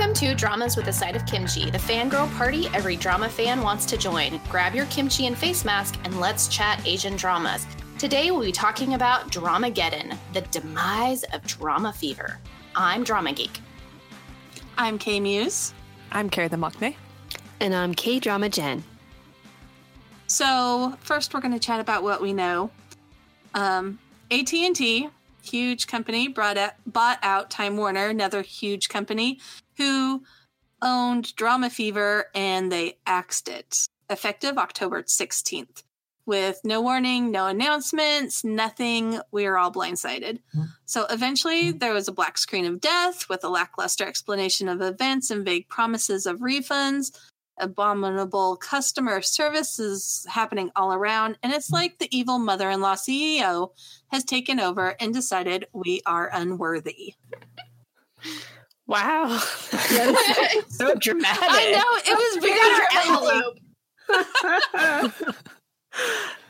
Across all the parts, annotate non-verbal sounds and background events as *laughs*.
Welcome to Dramas with a Side of Kimchi, the fangirl party every drama fan wants to join. Grab your kimchi and face mask and let's chat Asian dramas. Today we'll be talking about Dramageddon, the demise of drama fever. I'm Drama Geek. I'm K Muse. I'm Carrie the Mockney. And I'm K Drama Jen. So first, we're going to chat about what we know. Um, AT and T, huge company, brought out, bought out Time Warner, another huge company, who owned Drama Fever, and they axed it effective October 16th. With no warning, no announcements, nothing, we were all blindsided. Hmm. So eventually, hmm. there was a black screen of death with a lackluster explanation of events and vague promises of refunds abominable customer service is happening all around. And it's like the evil mother in law CEO has taken over and decided we are unworthy. Wow. *laughs* *laughs* so dramatic. I know, it was very dramatic. *laughs*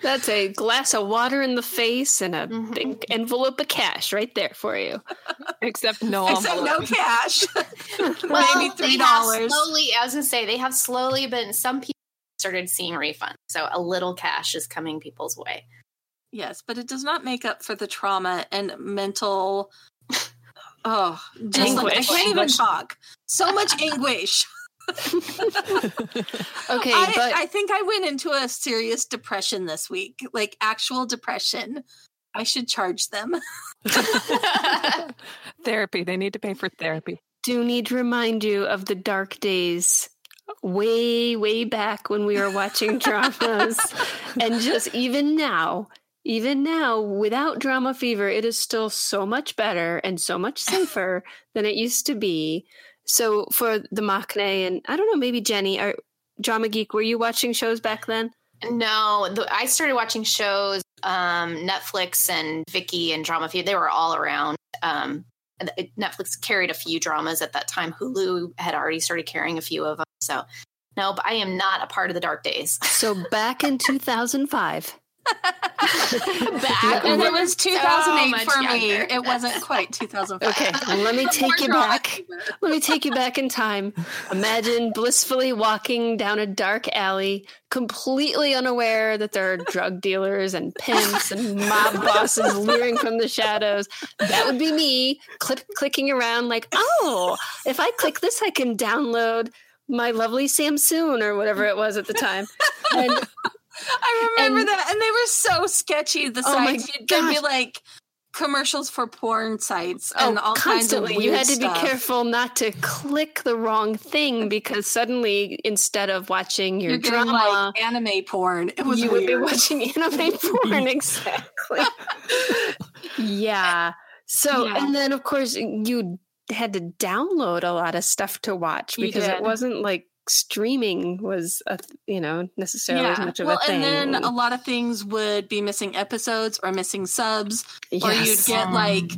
That's a glass of water in the face and a mm-hmm. big envelope of cash right there for you. Except no Except no cash. *laughs* well, Maybe three dollars. Slowly, as I say, they have slowly been some people started seeing refunds. So a little cash is coming people's way. Yes, but it does not make up for the trauma and mental oh just like, I can't even talk. So much anguish. *laughs* *laughs* okay, I, but I think I went into a serious depression this week, like actual depression. I should charge them. *laughs* *laughs* therapy. They need to pay for therapy. Do need to remind you of the dark days way, way back when we were watching dramas. and just even now, even now, without drama fever, it is still so much better and so much safer than it used to be. So for the Maknae and I don't know, maybe Jenny or Drama Geek, were you watching shows back then? No, the, I started watching shows, um, Netflix and Viki and Drama Fever. They were all around. Um, Netflix carried a few dramas at that time. Hulu had already started carrying a few of them. So, no, but I am not a part of the dark days. So back in *laughs* 2005. Back and it was 2008 so for younger. me it wasn't quite 2005 okay well, let me *laughs* take you back. Let me take you back in time. Imagine blissfully walking down a dark alley completely unaware that there are drug dealers and pimps and mob *laughs* bosses leering from the shadows. That would be me click, clicking around like oh if i click this i can download my lovely samsung or whatever it was at the time. And I remember and, that, and they were so sketchy. The oh sites they'd be like commercials for porn sites oh, and oh, all constantly. kinds of you had to stuff. be careful not to click the wrong thing *laughs* because suddenly instead of watching your You're drama like anime porn it was you weird. would be watching anime *laughs* porn exactly yeah so yeah. and then of course you had to download a lot of stuff to watch because it wasn't like streaming was a you know necessarily yeah. as much of well, a thing. And then a lot of things would be missing episodes or missing subs, yes. or you'd get um, like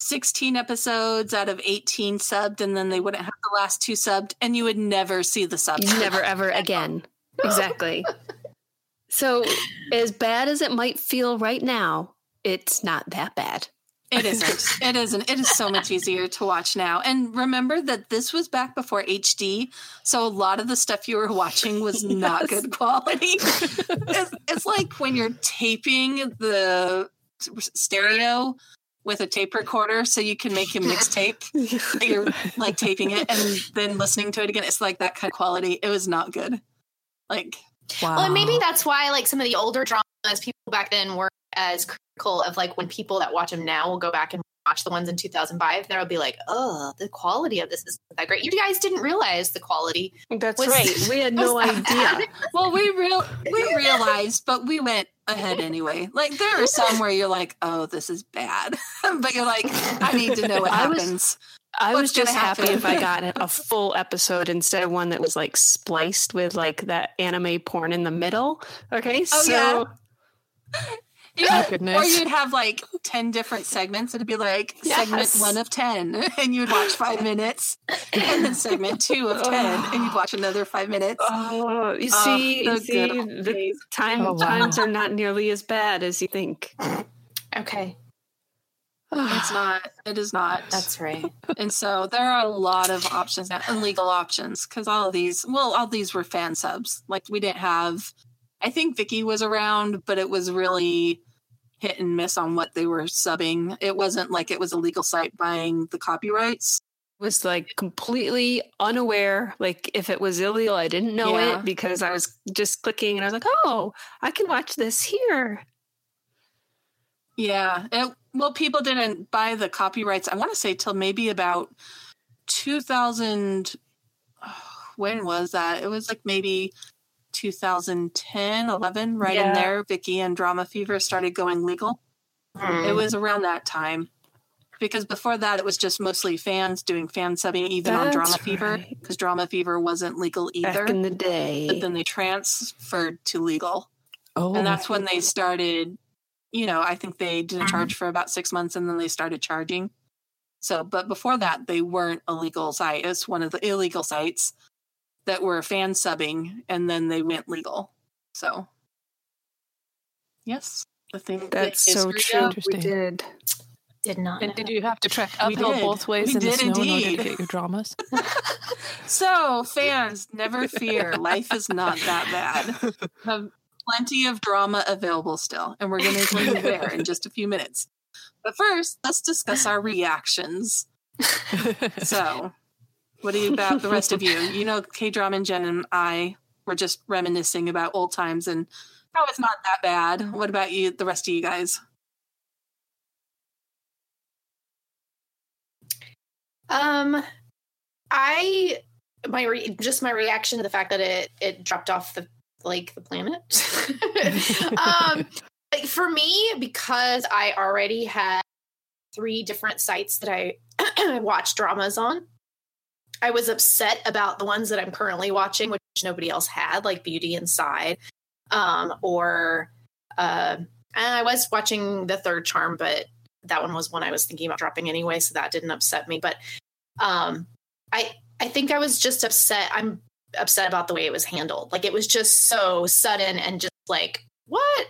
16 episodes out of 18 subbed, and then they wouldn't have the last two subbed, and you would never see the subs. Never ever again. exactly. So as bad as it might feel right now, it's not that bad. It isn't. It isn't. It is so much easier to watch now. And remember that this was back before HD, so a lot of the stuff you were watching was *laughs* not good quality. it's, it's like when you're taping the stereo with a tape recorder so you can make a mixtape. *laughs* you're like taping it and then listening to it again. It's like that kind of quality. It was not good. Like wow. Well, maybe that's why like some of the older dramas people back then were as critical of like when people that watch them now will go back and watch the ones in 2005 they'll be like oh the quality of this is that great. You guys didn't realize the quality that's was, right. We had no *laughs* idea. well we real we *laughs* realized but we went ahead anyway. Like there are some where you're like oh this is bad. *laughs* But you're like i need to know what happens I was, I was just happy if I got a full episode instead of one that was like spliced with like that anime porn in the middle. Okay, oh, so yeah. Yeah. Oh, or you'd have like 10 different segments. It'd be like yes. segment one of 10, *laughs* and you'd watch five minutes, and then segment two of 10, and you'd *sighs* watch another five minutes. Oh, you oh, see, you see the time, oh, wow. times are not nearly as bad as you think. Okay. *sighs* It's not. It is not. That's right. *laughs* and so there are a lot of options now, and legal options, because all of these, well, all these were fan subs. Like we didn't have. I think Viki was around, but it was really hit and miss on what they were subbing. It wasn't like it was a legal site buying the copyrights. was like completely unaware. Like if it was illegal, I didn't know Yeah. it because I was just clicking and I was like, oh, I can watch this here. Yeah. It, well, people didn't buy the copyrights, I want to say, till maybe about 2000. When was that? It was like maybe 2010, 11, right in there. Viki and Drama Fever started going legal. Hmm. It was around that time. Because before that, it was just mostly fans doing fan subbing, even on That's Drama Fever, because Drama Fever wasn't legal either. Back in the day. But then they transferred to legal Oh, and that's when they started you know i think they didn't charge for about six months and then they started charging so but before that they weren't a legal site it's one of the illegal sites that were fan subbing and then they went legal so yes the thing That's so history true. up. We did. Did not. and know. did you have to trek We uphill both ways We in the did snow in order indeed. to get your dramas? *laughs* so fans never fear life is not that bad *laughs* have plenty of drama available still and we're going to bring you there in just a few minutes but first let's discuss our reactions *laughs* So, what about the rest of you? *laughs* You know, K Drama and Jen and I were just reminiscing about old times and how it's not that bad. What about you, the rest of you guys? Um, I my re- just my reaction to the fact that it it dropped off the like the planet. *laughs* um, like for me, because I already had three different sites that I *clears throat* watch dramas on. I was upset about the ones that I'm currently watching, which nobody else had, like Beauty Inside, um, or uh, and I was watching The Third Charm, but that one was one I was thinking about dropping anyway, so that didn't upset me. But um, I I think I was just upset. I'm upset about the way it was handled. Like it was just so sudden and just like what.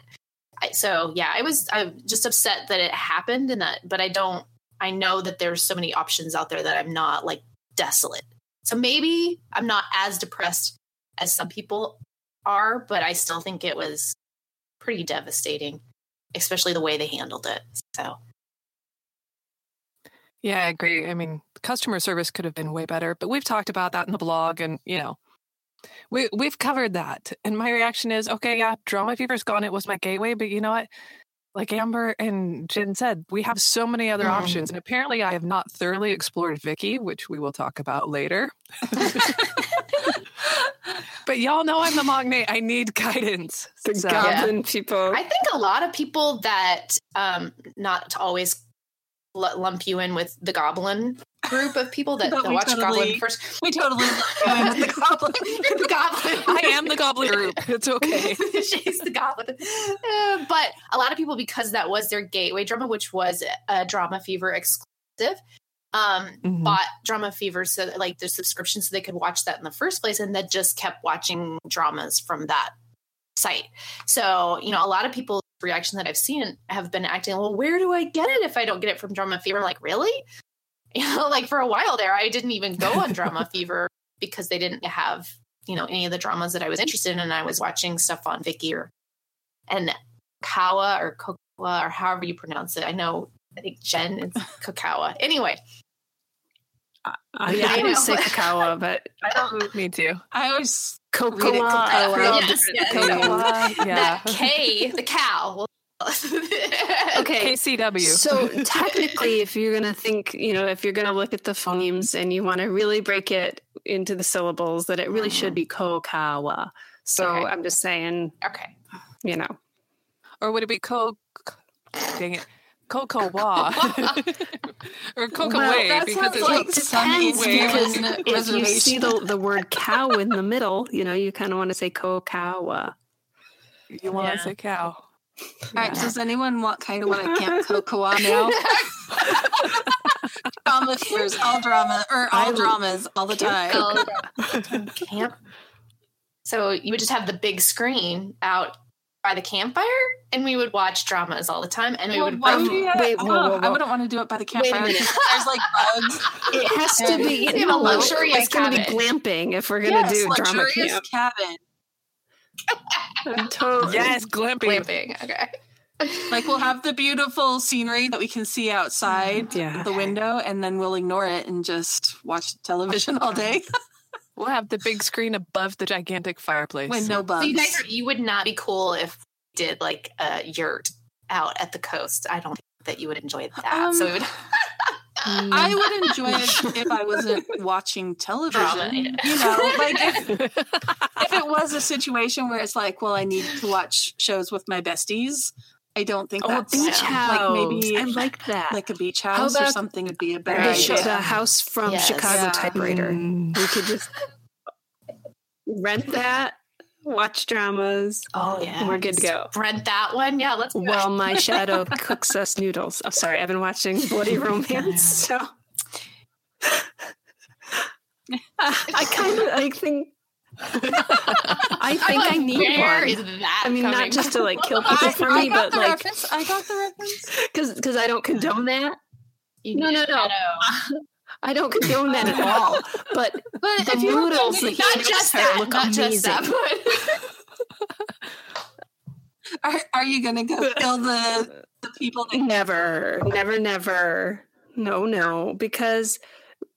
I, so yeah, I was I'm just upset that it happened and that, but I don't. I know that there's so many options out there that I'm not like desolate. So maybe I'm not as depressed as some people are, but I still think it was pretty devastating, especially the way they handled it. So Yeah, I agree. I mean, customer service could have been way better, but we've talked about that in the blog and, you know, we we've covered that. And my reaction is, okay, yeah, Drama Fever's gone. It was my gateway, but you know what? Like Amber and Jen said, we have so many other Mhm. options. And apparently I have not thoroughly explored Viki, which we will talk about later. *laughs* but y'all know I'm the Maknae. I need guidance. The So- goblin people. I think a lot of people that um not always l- lump you in with the goblin group of people that, *laughs* that watch totally- goblin first. We totally with the *laughs* goblin. the goblin. I am the goblin group. It's okay. *laughs* She's the goblin. Uh, but a lot of people, because that was their gateway drama, which was a Drama Fever exclusive, um, Mhm. bought Drama Fever so that, like the subscription so they could watch that in the first place, and then just kept watching dramas from that site. So you know, a lot of people's reaction that I've seen have been acting, well, where do I get it if I don't get it from Drama Fever? I'm like, really? *laughs* You know, like for a while there, I didn't even go on Drama *laughs* Fever because they didn't have you know any of the dramas that I was interested in, and I was watching stuff on Viki or and Kawa or Kokawa or however you pronounce it. I know I think Jen is *laughs* Kokawa. Anyway, I, Yeah, I I know. say cacao, *laughs* but I don't *laughs* me too. I always cocoa. Read cocoa. Yes, yes. *laughs* Yeah. that K, the cow. Okay. KCW. So technically, if you're gonna think, you know, if you're gonna look at the phonemes and you want to really break it into the syllables, that it really should be kokawa. So Okay. I'm just saying, okay. you know, or would it be Coke? Dang it. Cocoa Wa. *laughs* or Cocoa Well, Way that because sounds it's like like some depends Indian because if you see the, *laughs* the word cow in the middle, you know, you kind of want to say kokawa. you want to Yeah. say cow. All right, does anyone want kind of want to camp cocoa now? *laughs* drama fears, all drama or all I- dramas all the time. Camp. So you would just have the big screen out by the campfire and we would watch dramas all the time and we Well, would why both would you- wait, oh, whoa, whoa, I wouldn't want to do it by the campfire. *laughs* There's like bugs. It has to be. We have a luxurious It's going to be glamping if we're going to Yes, do drama luxurious camp. cabin. Totally. yes, *laughs* glamping. glamping. Okay. Like we'll have the beautiful scenery that we can see outside Yeah. the window, and then we'll ignore it and just watch television all day *laughs* We'll have the big screen above the gigantic fireplace. with no So bugs. you guys, are, you would not be cool if we did like a yurt out at the coast. I don't think that you would enjoy that. so Um, we *laughs* would. I would enjoy it if I wasn't watching television. Drama, yeah. You know, like if, *laughs* if it was a situation where it's like, well, I need to watch shows with my besties. I don't think Oh, a beach yeah. house. Like maybe- I like that. like a beach house or about something would be a better the, Right. sh- idea. the house from Yes. Chicago Yeah. typewriter. Mm. We could just rent that, watch dramas. Oh yeah, We're good to go. Rent that one. Yeah, let's. do it. While my shadow *laughs* cooks us noodles. Oh, sorry, I've been watching Bloody *laughs* Romance, so *laughs* I kind of I think I think I need Where one. is that? I mean, not just to like kill people I, for I me, got but the like reference. I got the reference. because because I don't condone that. You No, need no, no. I don't condone that at all. But But the if you were noodles thinking- that Not he makes just that. look Not just amazing. that. *laughs* but- are, are you going to go kill the the people that Never, never, never. No, no, because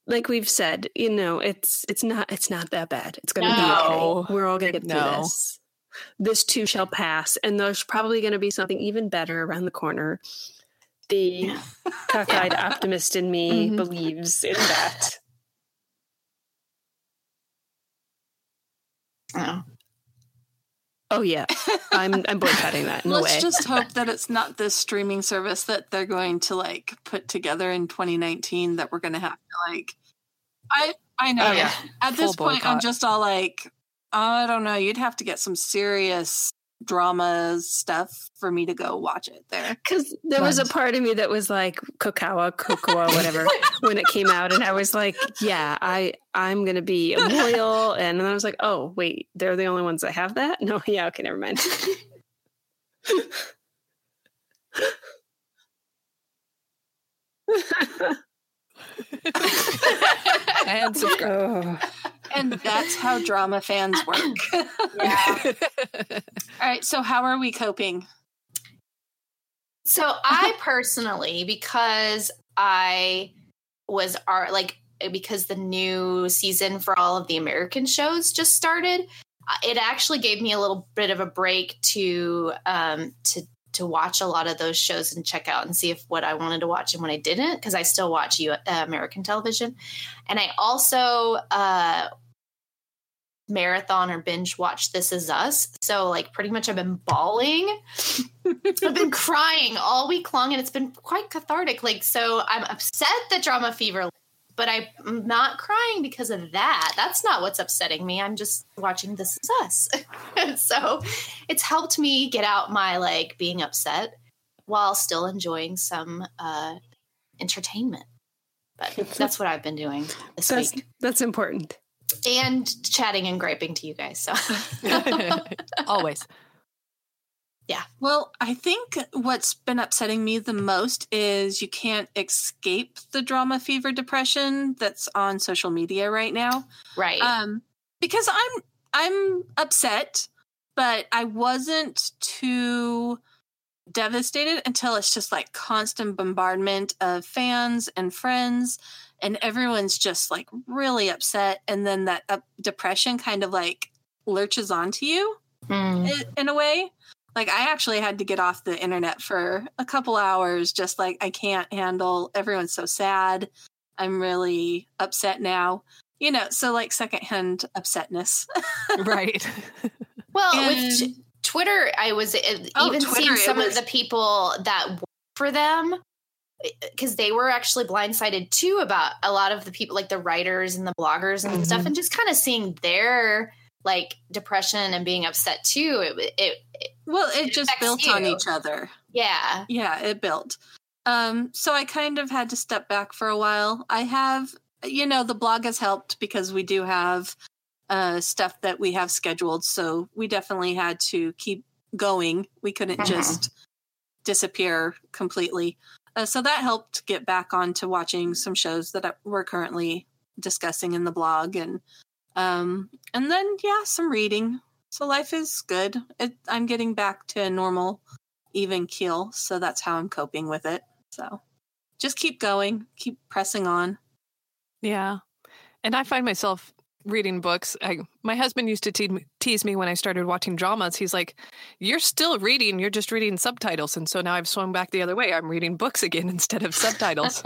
like we've said, you know, it's it's not it's not that bad. It's going to No. be okay. We're all going to get through this. This too shall pass, and there's probably going to be something even better around the corner. The *laughs* cockeyed optimist in me Mhm. believes in that. Oh. Oh yeah, I'm I'm boycotting that. No Let's way. just hope that it's not this streaming service that they're going to like put together in 2019 that we're going to have to like. I I know. Oh, yeah. At this Full point, I'm just all like, I don't know. You'd have to get some serious drama stuff for me to go watch it there. Because there was a part of me that was like cocoa, cocoa, whatever, *laughs* when it came out, and I was like, "Yeah, I I'm gonna be loyal." *laughs* And then I was like, "Oh, wait, they're the only ones that have that." No, *laughs* yeah, okay, never mind. and subscribe. oh, And that's how drama fans work. *laughs* Yeah. *laughs* all right. So, how are we coping? So I personally, because I was art like because the new season for all of the American shows just started, uh, it actually gave me a little bit of a break to um to to watch a lot of those shows and check out and see if what I wanted to watch and what I didn't because I still watch U- uh, American television, and I also uh marathon or binge watch This Is Us. So like pretty much I've been bawling I've been *laughs* crying all week long and it's been quite cathartic. Like, so I'm upset that drama fever, but I'm not crying because of that. That's not what's upsetting me. I'm just watching This Is Us. *laughs* so it's helped me get out my like being upset while still enjoying some uh, entertainment. But *laughs* that's what I've been doing this that's week that's important. and chatting and griping to you guys. So *laughs* Always. Well, I think what's been upsetting me the most is you can't escape the drama fever depression that's on social media right now. right. Um because I'm I'm upset, but I wasn't too devastated until it's just like constant bombardment of fans and friends and everyone's just like really upset and then that uh, depression kind of like lurches onto you Mm. i- in a way. Like I actually had to get off the internet for a couple hours just like I can't handle everyone's so sad. I'm really upset now. You know, so like secondhand upsetness. *laughs* right. *laughs* Well, And- with t- Twitter, I was uh, Oh, even Twitter, seeing some was- of the people that work for them because they were actually blindsided too about a lot of the people, like the writers and the bloggers and stuff, Mm-hmm. and just kind of seeing their like depression and being upset too. It, it, it well, it It just built on each other. yeah, Yeah, it built. Um, so I kind of had to step back for a while. I have, you know, the blog has helped because we do have uh, stuff that we have scheduled. So we definitely had to keep going. We couldn't Mhm. just disappear completely. Uh, so that helped get back onto watching some shows that we're currently discussing in the blog, and um, and then yeah, some reading. So life is good. It, I'm getting back to a normal, even keel. So that's how I'm coping with it. So just keep going, keep pressing on. Yeah. And I find myself reading books. I, my husband used to te- tease me when I started watching dramas. He's like, You're still reading, you're just reading subtitles. And so now I've swung back the other way. I'm reading books again *laughs* instead of subtitles.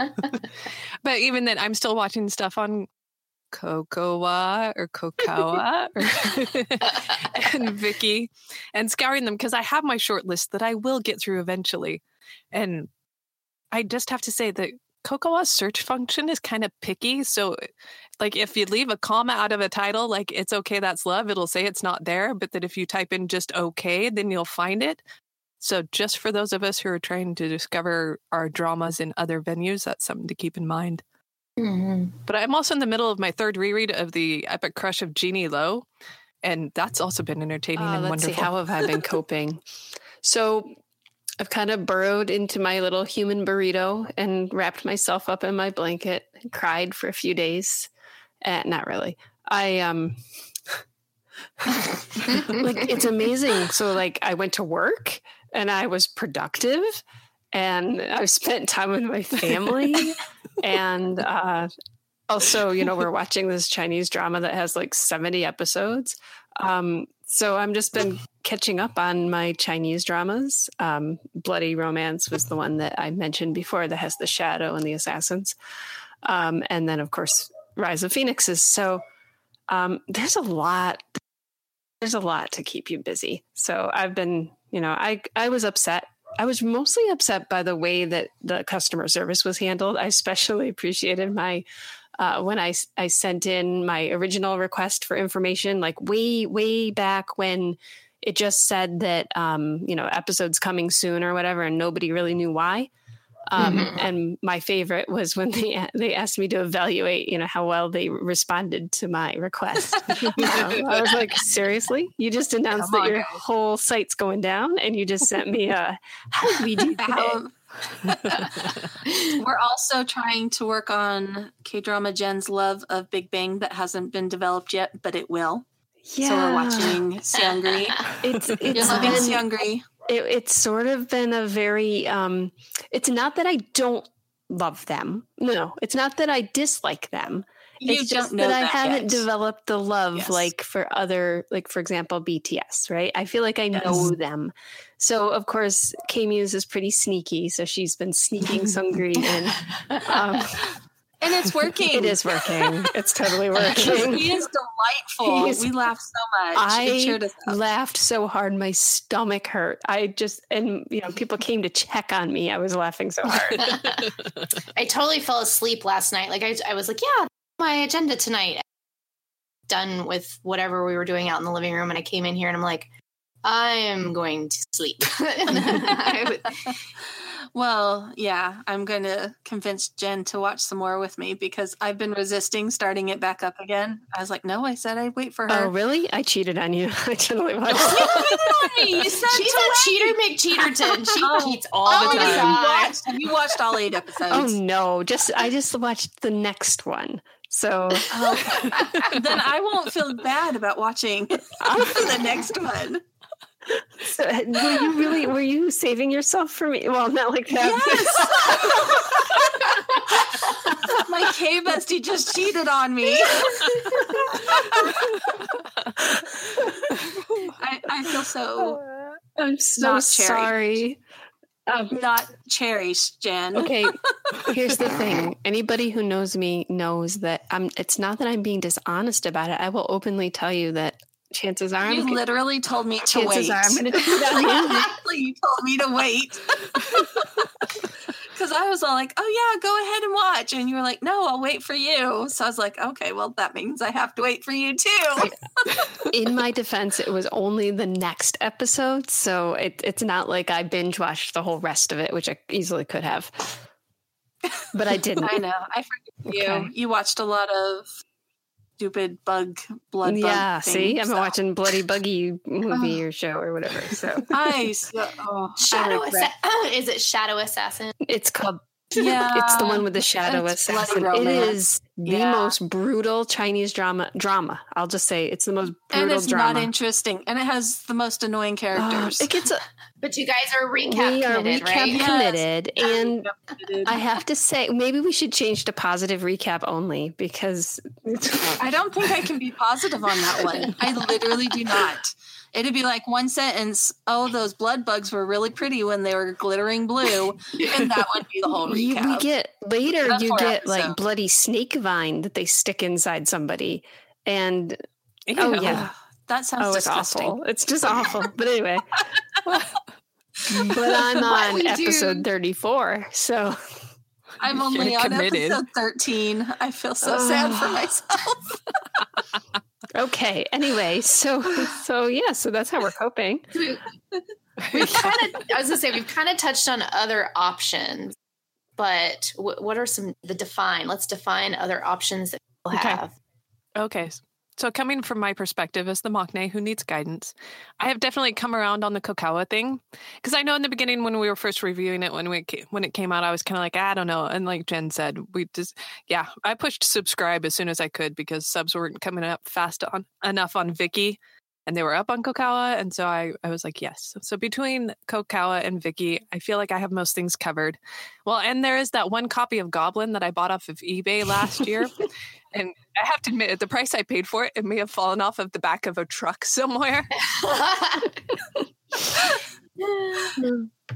*laughs* but even then, I'm still watching stuff on Cocoa or Cocoa *laughs* *laughs* and Viki and scouring them because I have my short list that I will get through eventually. And I just have to say that Cocoa's search function is kind of picky. So, like, if you leave a comma out of a title, like, it's okay, that's love, it'll say it's not there. But that if you type in just okay, then you'll find it. So, just for those of us who are trying to discover our dramas in other venues, that's something to keep in mind. Mhm. But I'm also in the middle of my third reread of the Epic Crush of Genie Lo. And that's also been entertaining Uh, and let's see, wonderful. how have I been coping? so I've kind of burrowed into my little human burrito and wrapped myself up in my blanket and cried for a few days. Uh, not really. I um *laughs* like it's amazing. So like I went to work and I was productive and I've spent time with my family *laughs* and uh also, you know, we're watching this Chinese drama that has like 70 episodes. Um so I'm just been catching up on my Chinese dramas. Um Bloody Romance was the one that I mentioned before that has the shadow and the assassins. Um and then of course Rise of Phoenixes. So um there's a lot there's a lot to keep you busy. So I've been, you know, I I was upset. I was mostly upset by the way that the customer service was handled. I especially appreciated my uh, when I I sent in my original request for information, like way way back when it just said that um, you know episodes coming soon or whatever, and nobody really knew why. Um, Mhm. And my favorite was when they they asked me to evaluate, you know, how well they responded to my request. You *laughs* know, I was like, seriously, you just announced Come that on, your guys. whole site's going down, and you just sent me a how did we do *laughs* that? Um, we're also trying to work on K drama Jen's love of Big Bang that hasn't been developed yet, but it will. Yeah. So we're watching Seungri. It's You're it's loving Seungri. It, it's sort of been a very um it's not that i don't love them no it's not that i dislike them You it's just know that i that haven't yet. developed the love Yes. like for other like for example bts right i feel like i Yes. know them so of course k muse is pretty sneaky so she's been sneaking Seungri *laughs* in um, and it's working. it is working it's totally working *laughs* he is delightful. He's- we laughed so much. I cheered us up. laughed so hard my stomach hurt i just and you know people came to check on me i was laughing so hard *laughs* I totally fell asleep last night. Like I, I was like, yeah, my agenda tonight. Done with whatever we were doing out in the living room, and I came in here and I'm like, I am going to sleep. *laughs* I would- Well, yeah, I'm going to convince Jen to watch some more with me because I've been resisting starting it back up again. I was like, no, I said I'd wait for oh, her. Oh, really? I cheated on you. *laughs* I totally watched You it. cheated on me. You said She's to a wait. cheater McCheaterton. She *laughs* Oh. cheats all Oh, the my time. God. You watched all eight episodes. Oh no! Just I just watched the next one. So Oh, *laughs* then I won't feel bad about watching the next one. So were you really were you saving yourself for me? Well, not like that. Yes. *laughs* My K bestie just cheated on me. I, I feel so I'm so Not cherry. sorry. Um, not cherished, Jen. okay, *laughs* here's the thing. Anybody who knows me knows that I'm. It's not that I'm being dishonest about it. I will openly tell you that chances are I'm. You gonna- literally told me to chances wait. are I'm going to on you. exactly. You told me to wait. *laughs* Because I was all like, oh, yeah, go ahead and watch. And you were like, no, I'll wait for you. So I was like, okay, well, that means I have to wait for you too. *laughs* In my defense, it was only the next episode, so it, it's not like I binge watched the whole rest of it, which I easily could have. But I *laughs* didn't. I know. I forgive you. Okay. You watched a lot of stupid bug blood. yeah, bug see, thing, I'm so. watching Bloody Buggy *laughs* movie or show or whatever. So I, so, oh, Shadow regret- Assa- is it Shadow Assassin? it's called. Yeah, It's the one with the shadow it's assassin. It is the Yeah. most brutal Chinese drama. Drama. I'll just say it's the most brutal. and it's drama. not interesting, and it has the most annoying Um, characters. it gets. A, But you guys are recap we are committed, recap right? Yes. committed, and Dude. I have to say, maybe we should change to positive recap only because I don't think I can be positive on that one. I literally do not. It'd be like one sentence, oh, those blood bugs were really pretty when they were glittering blue. And that would be the whole you, recap. we get later. That's You four get like bloody snake vine that they stick inside somebody, and oh yeah, that sounds oh it's disgusting. awful. It's just awful. But anyway, *laughs* but I'm on we do- episode 34, so *laughs* I'm *laughs* only on committed. episode 13. I feel so sad for Oh. myself. okay. Anyway, so so yeah, so that's how we're coping. We- We've kind of, I was gonna say, we've kind of touched on other options, but w- what are some the define? Let's define other options that people Okay. have. Okay. So coming from my perspective as the Maknae who needs guidance, I have definitely come around on the Kocowa thing. Because I know in the beginning when we were first reviewing it when we when it came out, I was kind of like ah, I don't know, and like Jen said, we just yeah, I pushed subscribe as soon as I could because subs weren't coming up fast on enough on Viki, and they were up on Kocowa, and so I I was like yes. So between Kocowa and Viki, I feel like I have most things covered. Well, and there is that one copy of Goblin that I bought off of eBay last year. *laughs* And I have to admit, at the price I paid for it, it may have fallen off of the back of a truck *laughs* somewhere. *laughs*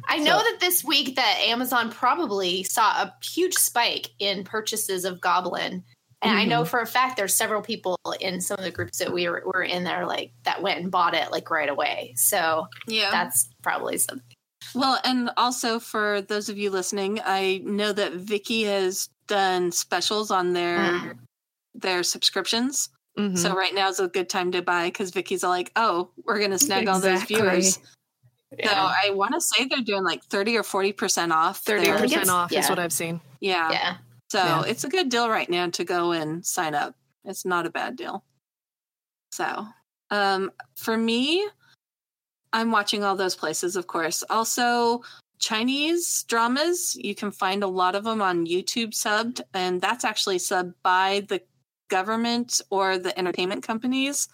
I know that this week that Amazon probably saw a huge spike in purchases of Goblin. And I know for a fact there's several people in some of the groups that we were, were in there like that went and bought it like right away. So Yeah. that's probably something. Well, and also for those of you listening, I know that Viki has done specials on their Mm. their subscriptions. Mhm. So right now is a good time to buy because Viki's like, oh, we're gonna snag all those Exactly. viewers. So I want to say they're doing like thirty or forty percent off. Thirty percent it's- off is what I've seen. Yeah. yeah. So Yeah. it's a good deal right now to go and sign up. It's not a bad deal. So, um, for me, I'm watching all those places, of course. Also, Chinese dramas, you can find a lot of them on YouTube subbed, and that's actually subbed by the government or the entertainment companies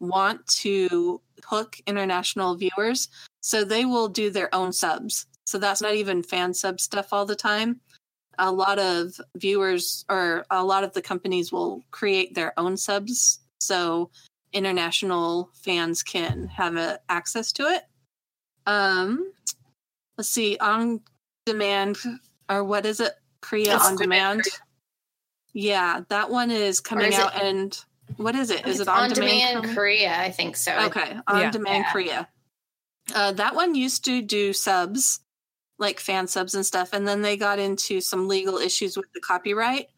want to hook international viewers. So they will do their own subs. So that's not even fan sub stuff all the time a lot of viewers or a lot of the companies will create their own subs so international fans can have a, access to it um let's see on demand or what is it korea It's on demand yeah that one is coming is it- out and what is it is it on, demand, coming? Korea? I think so. Okay, on Yeah. demand Yeah. Korea. Uh, that one used to do subs, like fan subs and stuff, and then they got into some legal issues with the copyright.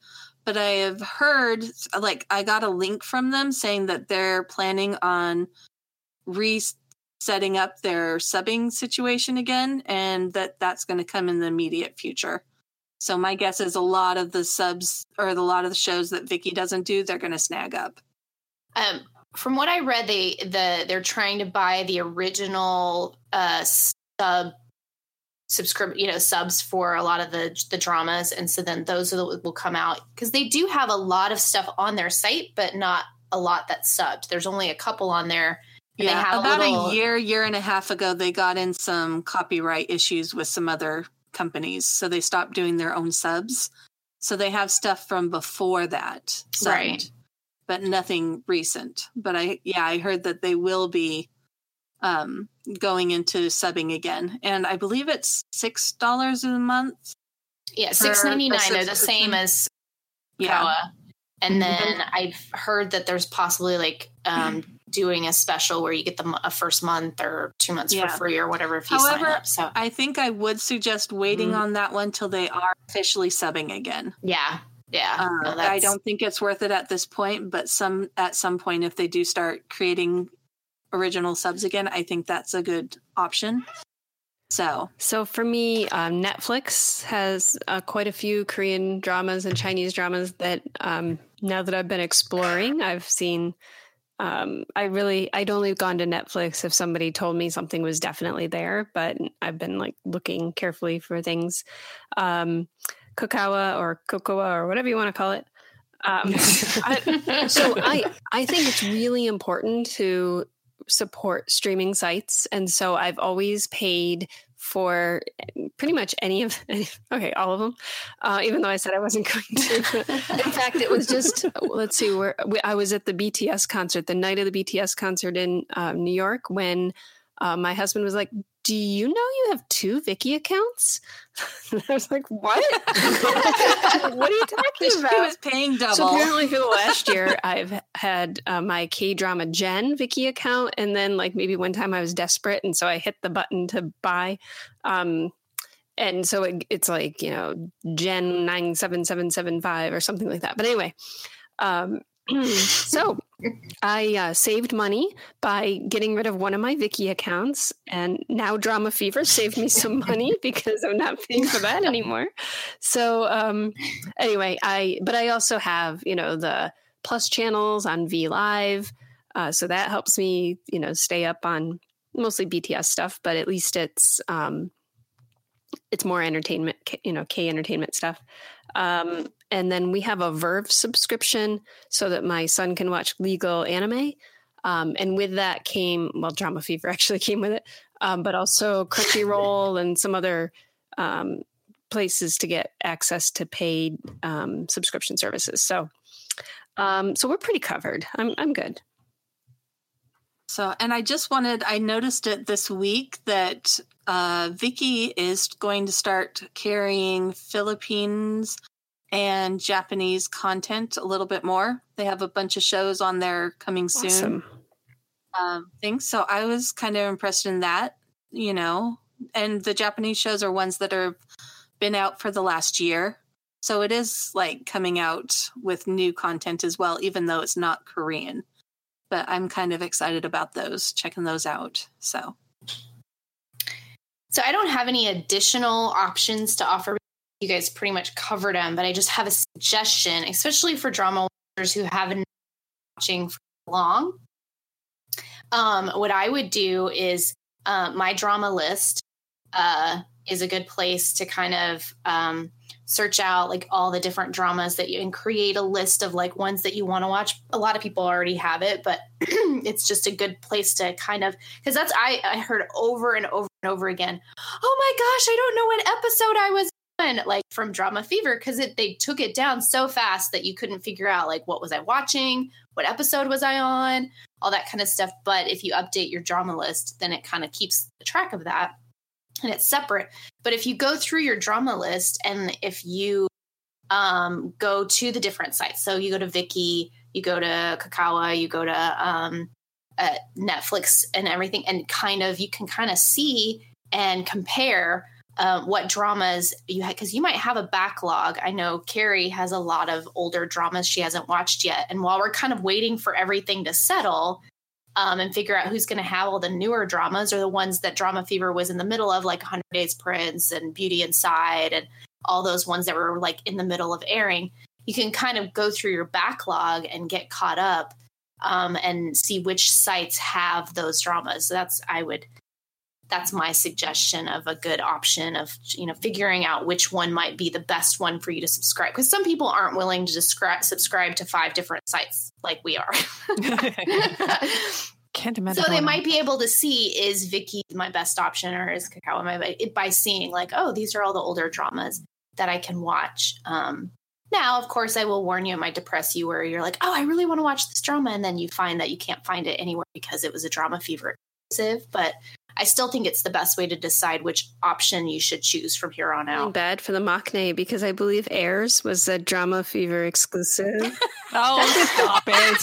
But I have heard, like, I got a link from them saying that they're planning on resetting up their subbing situation again, and that that's going to come in the immediate future. So my guess is a lot of the subs or a lot of the shows that Viki doesn't do, they're going to snag up. Um, from what I read, they the they're trying to buy the original uh, sub subscribe you know subs for a lot of the the dramas, and so then those are the, will come out because they do have a lot of stuff on their site, but not a lot that's subbed. There's only a couple on there. Yeah, have about little- a year, year and a half ago, they got in some copyright issues with some other companies, so they stopped doing their own subs. So they have stuff from before that, subbed, Right. But nothing recent. But I, yeah, I heard that they will be um, going into subbing again, and I believe it's six dollars a month. Yeah, six ninety nine. They're the same as Yeah, Kawa. And Mhm. then I've heard that there's possibly like um, doing a special where you get the a first month or two months Yeah. for free or whatever if you However, sign up. So I think I would suggest waiting Mhm. on that one till they are officially subbing again. yeah, yeah. Uh, No, I don't think it's worth it at this point, but some at some point, if they do start creating original subs again, I think that's a good option. So So for me, um, Netflix has uh, quite a few Korean dramas and Chinese dramas that um, now that I've been exploring, I've seen. Um, I really, I'd only gone to Netflix if somebody told me something was definitely there, but I've been like looking carefully for things. Um, Kocowa or Cocoa or whatever you want to call it. Um, *laughs* I, so I, I think it's really important to support streaming sites, and so I've always paid for pretty much any of *laughs* okay all of them uh, even though i said i wasn't *laughs* going to. In fact it was just let's see where i was at the bts concert the night of the bts concert in uh, new york when uh, my husband was like do you know you have two Viki accounts? *laughs* I was like, what? *laughs* what are you talking about? He was paying double. So apparently for the *laughs* last year, I've had uh, my K-drama Jen Viki account. And then like maybe one time I was desperate. And so I hit the button to buy. Um, and so it, it's like, you know, Jen 97775 or something like that. But anyway, um, *clears throat* so I uh, saved money by getting rid of one of my Viki accounts, and now Drama Fever saved me some money *laughs* because I'm not paying for that anymore. So um, anyway, I but I also have you know the plus channels on V Live, uh, so that helps me you know stay up on mostly BTS stuff, but at least it's um, it's more entertainment, you know, K entertainment stuff. Um, and then we have a VRV subscription so that my son can watch legal anime. Um, and with that came, well, Drama Fever *laughs* actually came with it, um, but also Crunchyroll and some other um, places to get access to paid um, subscription services. So, um, so we're pretty covered. I'm I'm good. So, and I just wanted, I noticed it this week that uh, Viki is going to start carrying Philippines and Japanese content a little bit more. They have a bunch of shows on there coming soon. Awesome. Um, things. So I was kind of impressed in that, you know, and the Japanese shows are ones that have been out for the last year. So it is like coming out with new content as well, even though it's not Korean but I'm kind of excited about those, checking those out. So, so I don't have any additional options to offer. You guys pretty much covered them, but I just have a suggestion, especially for drama watchers who haven't been watching for long. Um, what I would do is uh, my drama list uh, is a good place to kind of um, search out like all the different dramas that you and create a list of like ones that you want to watch. A lot of people already have it, but *clears throat* it's just a good place to kind of because that's I, I heard over and over and over again. Oh my gosh, I don't know what episode I was like from Drama Fever, because it they took it down so fast that you couldn't figure out like what was I watching, what episode was I on, all that kind of stuff. But if you update your drama list, then it kind of keeps track of that and it's separate. But if you go through your drama list and if you um, go to the different sites, so you go to Viki, you go to kakawa you go to um, uh, Netflix and everything, and kind of you can kind of see and compare uh, what dramas you had because you might have a backlog. I know Carrie has a lot of older dramas she hasn't watched yet, and while we're kind of waiting for everything to settle, um, and figure out who's going to have all the newer dramas or the ones that Drama Fever was in the middle of, like 100 Days Prince and Beauty Inside and all those ones that were like in the middle of airing. You can kind of go through your backlog and get caught up um, and see which sites have those dramas. So that's I would that's my suggestion of a good option of you know figuring out which one might be the best one for you to subscribe because some people aren't willing to describe, subscribe to five different sites like we are. *laughs* Can't imagine so they might be able to see is Viki my best option or is Kocowa my by seeing like oh these are all the older dramas that I can watch. Um, now of course I will warn you it might depress you where you're like oh I really want to watch this drama and then you find that you can't find it anywhere because it was a drama fever exclusive. But I still think it's the best way to decide which option you should choose from here on out. Bad for the Maknae because I believe Heirs was a Drama Fever exclusive. *laughs* oh, stop it!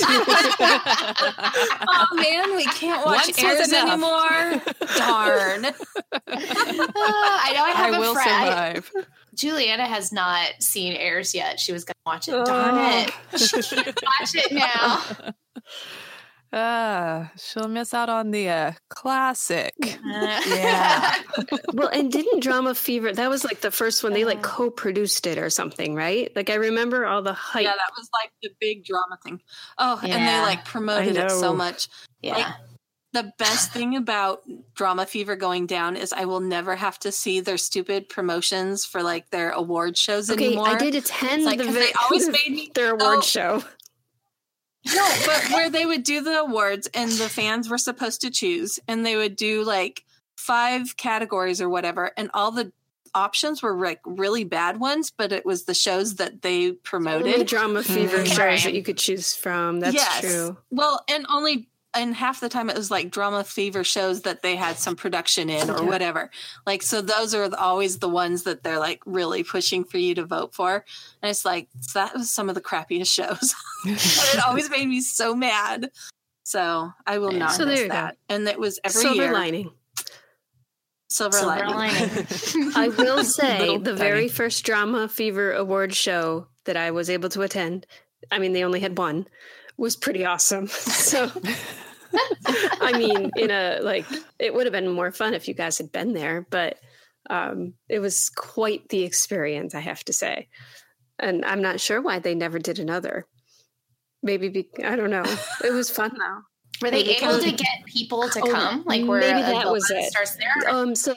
*laughs* oh man, we can't watch Once Heirs anymore. Darn. Uh, *laughs* I know I have I a will friend. survive. Juliana has not seen Heirs yet. She was going to watch it. Darn it! She can't watch it now. Uh, she'll miss out on the uh, classic. *laughs* yeah. *laughs* well, and didn't Drama Fever? That was like the first one. They like co-produced it or something, right? Like I remember all the hype. Yeah, that was like the big drama thing. Oh, and they like promoted it so much. yeah. The best thing about Drama Fever going down is I will never have to see their stupid promotions for like their award shows okay, anymore. I did attend like, the 'cause vi- they always *laughs* made me their award so- show. No, *laughs* but where they would do the awards and the fans were supposed to choose, and they would do like five categories or whatever, and all the options were like really bad ones, but it was the shows that they Only promoted. Drama Fever Mm. shows that you could choose from. That's Yes. true. Well, and only and half the time it was like drama fever shows that they had some production in or Yeah. whatever. Like so those are always the ones that they're like really pushing for you to vote for. And it's like that was some of the crappiest *laughs* shows. it always made me so mad. So I will not So miss there you go. that. And it was every Silver year. lining. Silver, Silver lining. lining. *laughs* I will say the tiny. very first Drama Fever award show that I was able to attend, I mean, they only had one, was pretty awesome. *laughs* So, *laughs* I mean, in a like, it would have been more fun if you guys had been there, but um, it was quite the experience, I have to say. And I'm not sure why they never did another. Maybe, be, I don't know. It was fun though. *laughs* Were they Maybe able to get people to Oh, come? Like, were maybe that was it. Stars there, Um, so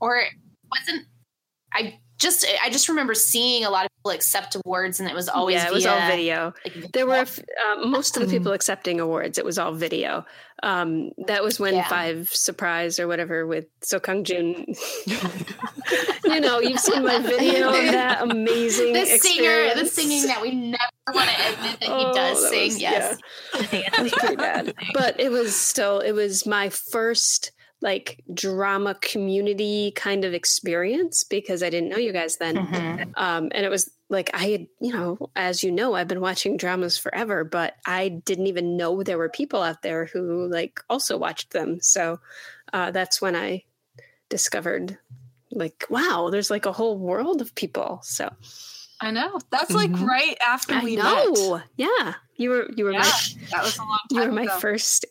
or wasn't? I just I just remember seeing a lot of people accept awards, and it was always yeah, it was via, all video. like, There were uh, most of the people accepting awards. It was all video. Um, that was when Yeah. Five Surprise or whatever with Seo Kang-joon. *laughs* you know, you've seen my video of *laughs* that amazing the singer, the singing that we never want to admit that he Oh, does that sing. was- yes, That was *laughs* pretty bad. But it was still, it was my first like drama community kind of experience because I didn't know you guys then. Mhm. Um, and it was like I had, you know, as you know, I've been watching dramas forever, but I didn't even know there were people out there who like also watched them. So uh, that's when I discovered, like, wow, there's like a whole world of people. So I know. That's like Mhm. right after I we know, met. yeah, you were you were Yeah, my that was a long you were my ago. first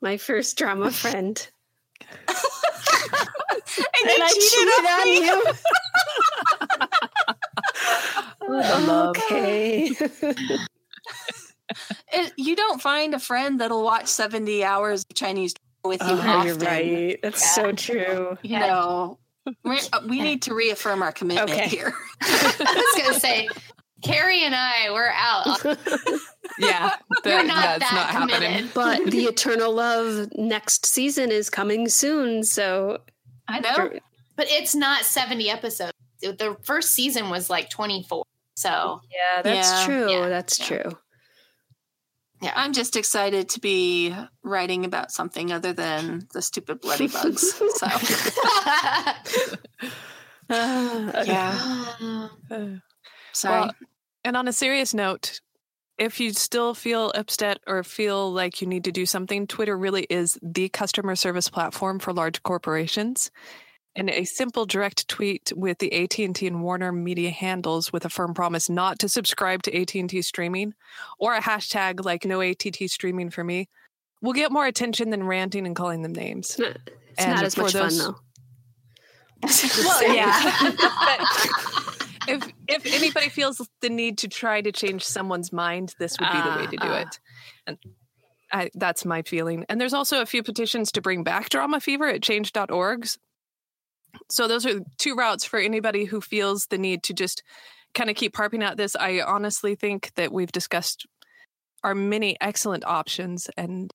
my first drama friend, and and you I cheated, on me. *laughs* love. okay. It, you don't find a friend that'll watch 70 hours of Chinese with you Oh, often. you're right. That's Yeah. so true. You know, we're, uh, we need to reaffirm our commitment Okay. here. *laughs* I was gonna say, Carrie and I, we're out. *laughs* Yeah, *laughs* We're not that's that not happening. but *laughs* the Eternal Love next season is coming soon, so I know. But it's not seventy episodes. The first season was like twenty four. So yeah, that's Yeah. true. Yeah. That's Yeah. true. Yeah, I'm just excited to be writing about something other than the stupid bloody bugs. So, *laughs* *sighs* yeah. Uh, *sighs* sorry. Well, and on a serious note, if you still feel upset or feel like you need to do something, Twitter really is the customer service platform for large corporations. And a simple direct tweet with the AT&T and Warner Media handles with a firm promise not to subscribe to AT&T streaming or a hashtag like no AT&T streaming for me will get more attention than ranting and calling them names. It's not, it's And not as much those- fun though. *laughs* Well, yeah. *laughs* *laughs* but if if anybody feels the need to try to change someone's mind, this would be the way to do Ah, it. And I, that's my feeling. And there's also a few petitions to bring back Drama Fever at change.org. So those are two routes for anybody who feels the need to just kind of keep harping at this. I honestly think that we've discussed our many excellent options and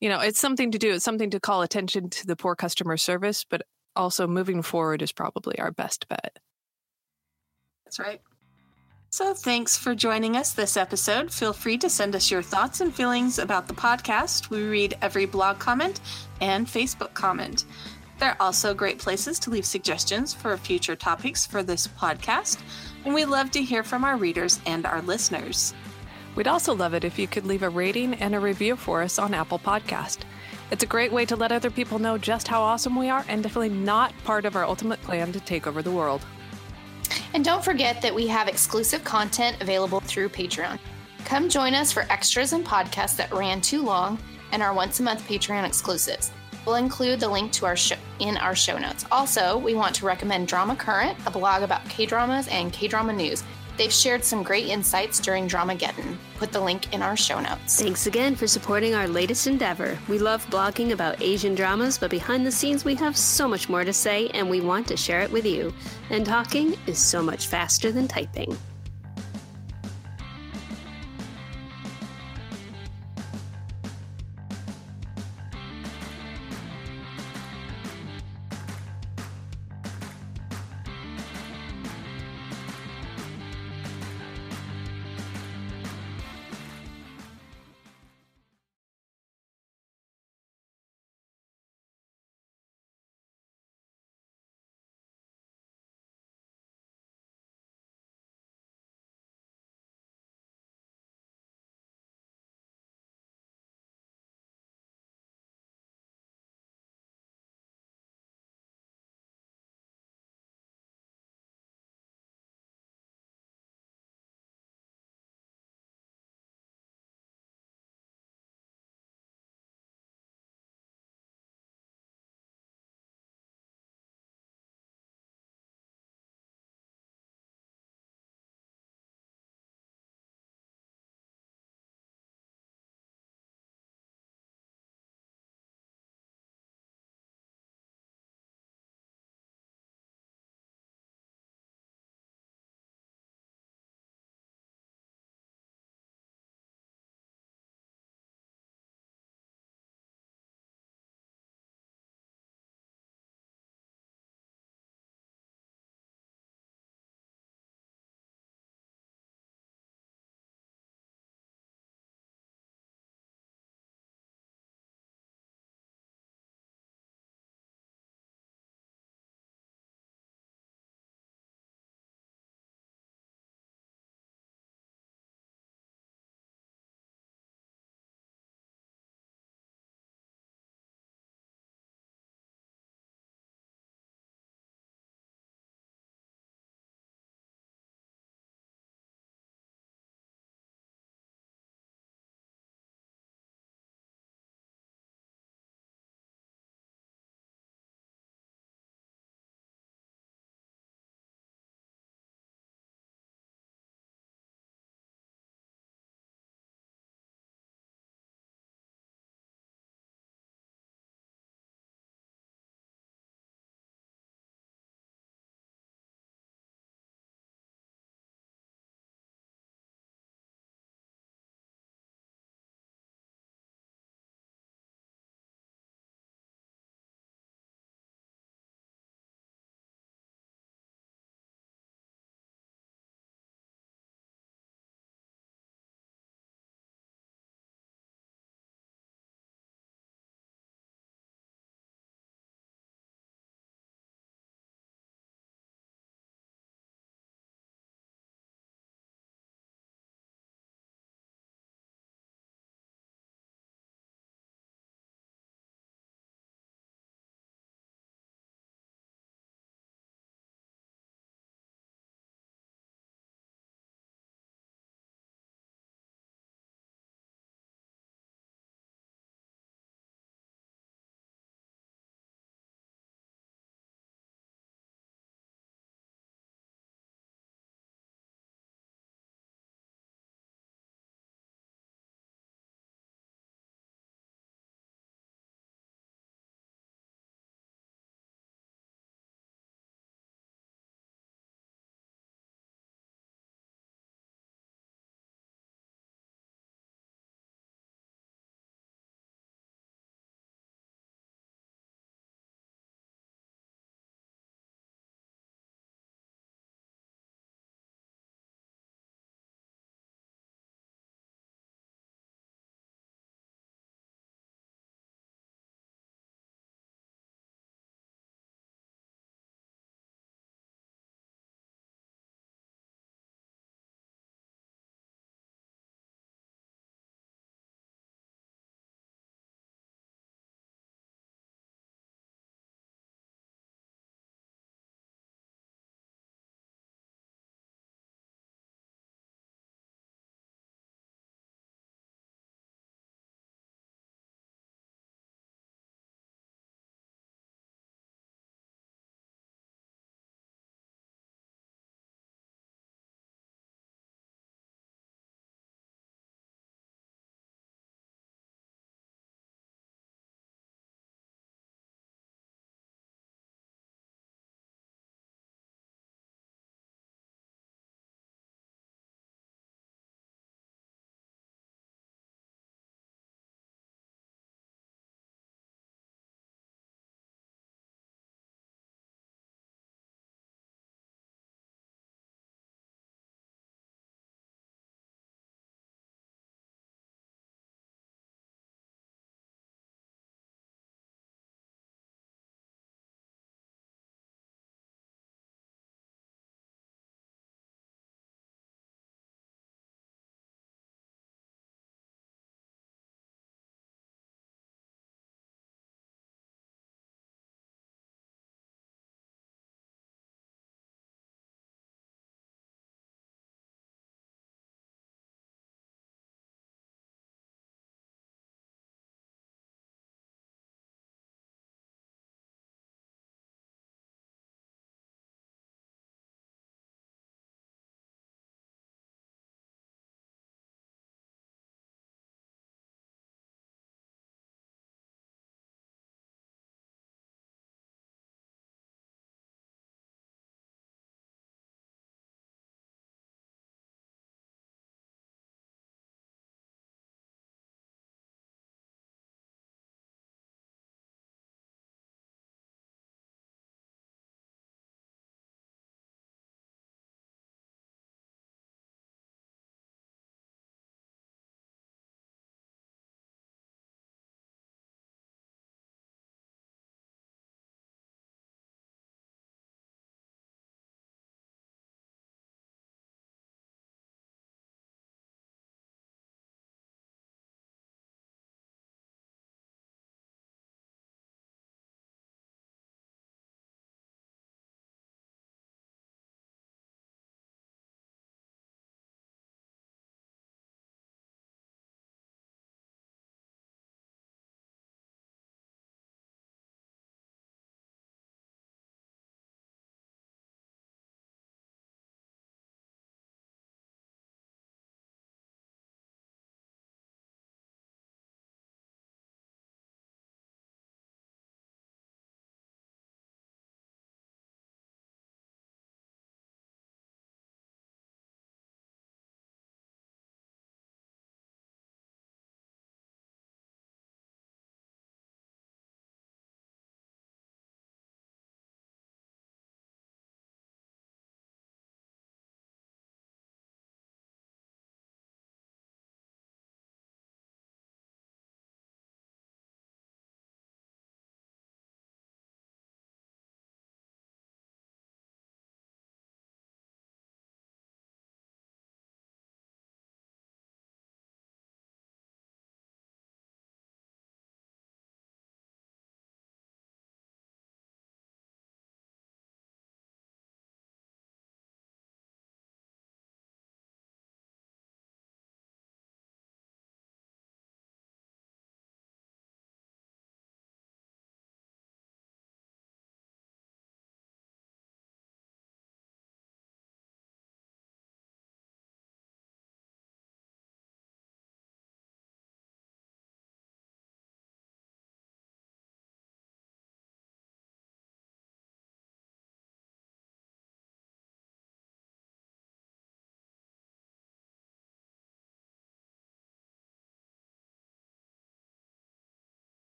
you know, it's something to do. It's something to call attention to the poor customer service, but also moving forward is probably our best bet. That's right. So, thanks for joining us this episode. Feel free to send us your thoughts and feelings about the podcast. We read every blog comment and Facebook comment. They're also great places to leave suggestions for future topics for this podcast, and we love to hear from our readers and our listeners. We'd also love it if you could leave a rating and a review for us on Apple Podcast. It's a great way to let other people know just how awesome we are and definitely not part of our ultimate plan to take over the world. And don't forget that we have exclusive content available through Patreon. Come join us for extras and podcasts that ran too long and our once a month Patreon exclusives. We'll include the link to our show in our show notes. Also, we want to recommend Drama Current, a blog about K dramas and K drama news. They've shared some great insights during Dramageddon. Put the link in our show notes. Thanks again for supporting our latest endeavor. We love blogging about Asian dramas, but behind the scenes, we have so much more to say, and we want to share it with you. And talking is so much faster than typing.